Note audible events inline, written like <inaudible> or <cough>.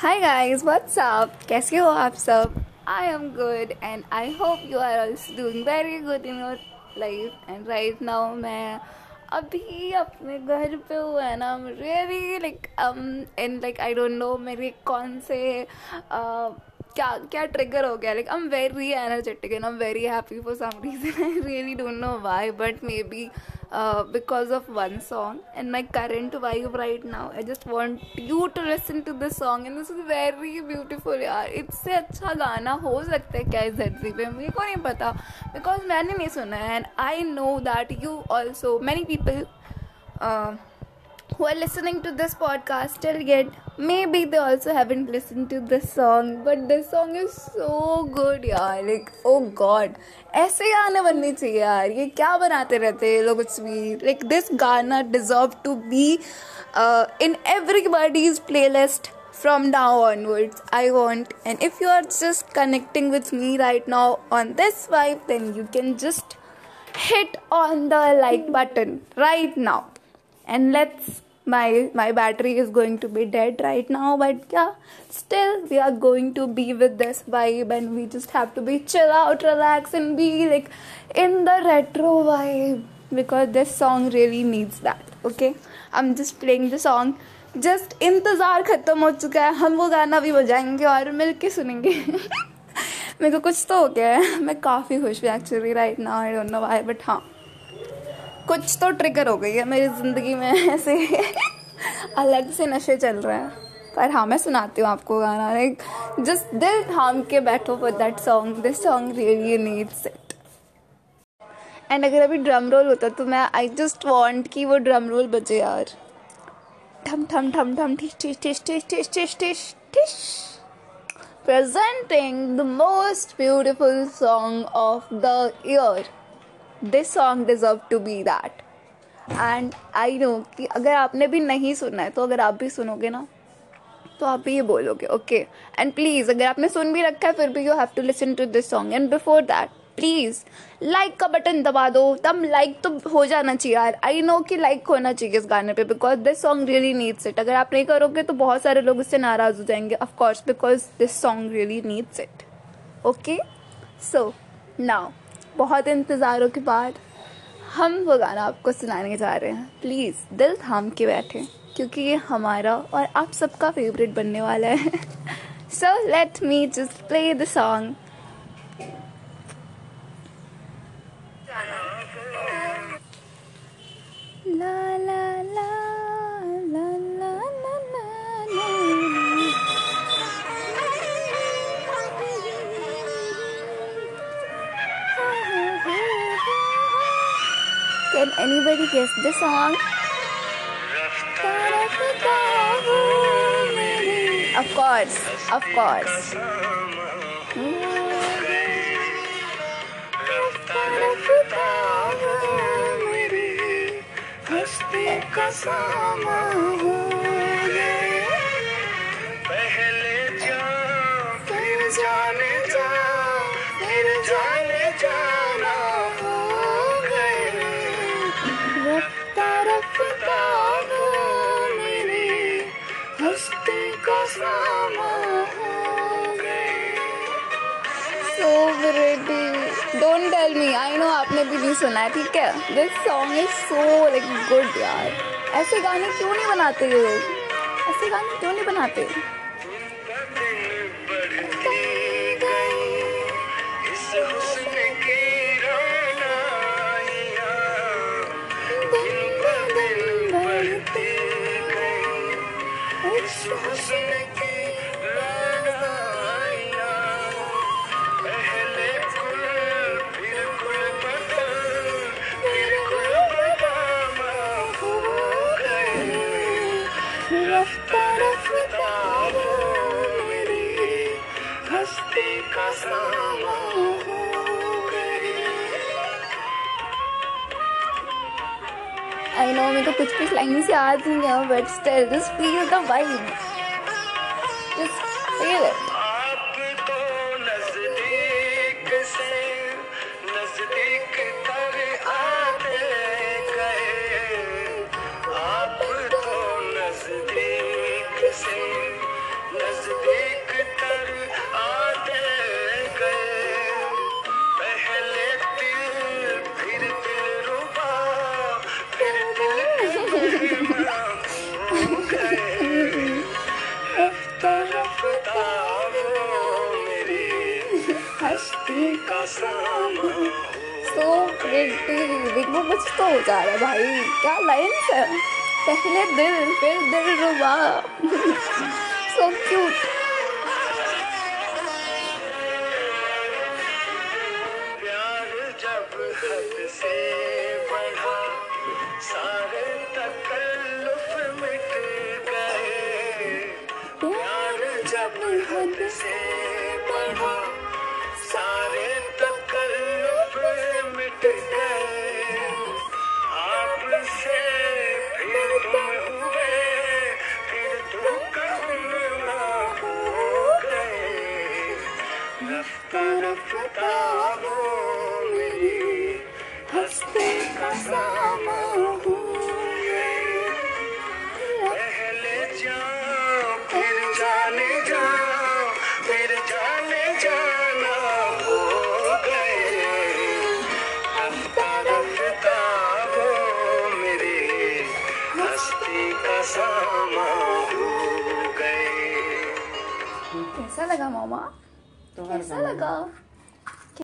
Hi guys what's up कैसे हो आप सब? I am good and I hope you are also doing very good in your life and right now मैं अभी अपने घर पे हुआ है ना really like and like I don't know मेरे कौन से क्या क्या ट्रिगर हो गया. Like I am very energetic and I am very happy for some reason I really don't know why but maybe because of one song and my current vibe right now i just want you to listen to this song and this is very beautiful यार इससे अच्छा गाना हो सकता है क्या इस धरती पे मेरे को नहीं पता बिकॉज मैंने नहीं सुना है and I know that you also many people who are listening to this podcast till yet maybe they also haven't listened to this song but this song is so good यार like oh god ऐसे गाने बनने चाहिए यार ये क्या बनाते रहते हैं लोग कुछ भी like this गाना deserve to be uh, in everybody's playlist from now onwards i want and if you are just connecting with me right now on this vibe then you can just hit on the like button right now and let's my my battery is going to be dead right now but yeah still we are going to be with this vibe and we just have to be chill out relax and be like in the retro vibe because this song really needs that okay i'm just playing the song just इंतज़ार ख़त्म हो चुका है हम वो गाना भी बजाएंगे और मिल के सुनेंगे मेरे को कुछ तो हो गया है मैं काफ़ी खुश हूँ actually right now I don't know why but हाँ कुछ तो ट्रिगर हो गई है मेरी ज़िंदगी में <laughs> ऐसे। अलग से नशे चल रहे हैं। पर हाँ मैं सुनाती हूँ आपको गाना। लाइक जस्ट दिल थाम के बैठो for that song this song really needs it and अगर अभी ड्रम रोल होता तो मैं आई जस्ट वॉन्ट कि वो ड्रम रोल बजे यार। ठम ठम ठम ठम, ठिश ठिश ठिश ठिश ठिश ठिश ठिश ठिश। Presenting the most beautiful song of the year. This song deserve to be that and I know कि अगर आपने भी नहीं सुना है तो अगर आप भी सुनोगे ना तो आप भी ये बोलोगे ओके एंड प्लीज़ अगर आपने सुन भी रखा है, फिर भी you have to listen to this song and before that please like का बटन दबा दो। तब लाइक तो हो जाना चाहिए यार। आई नो कि लाइक होना चाहिए इस गाने पे because this song really needs it अगर आप नहीं करोगे तो बहुत सारे लोग इससे नाराज़ हो जाएँगे। Of course because this song really needs it okay so now बहुत इंतज़ारों के बाद हम वो गाना आपको सुनाने जा रहे हैं। प्लीज़ दिल थाम के बैठे, क्योंकि ये हमारा और आप सबका फेवरेट बनने वाला है। So let me just play the song Can anybody guess the song? Of course, of course. हस्ती का सामा हो नो आपने भी नहीं सुना है, ठीक है? This song is so like good यार। ऐसे गाने क्यों नहीं बनाते ये लोग? ऐसे गाने क्यों नहीं बनाते? आई नो मेरे को कुछ कुछ लाइन से याद नहीं है but still just feel the vibe just feel it so ये विगमो कुछ तो हो जा रहा है भाई। क्या लाइन है पहले दिल, फिर दिल रुबा। सो क्यूट से बढ़ा कैसा लगा मामा कैसा लगा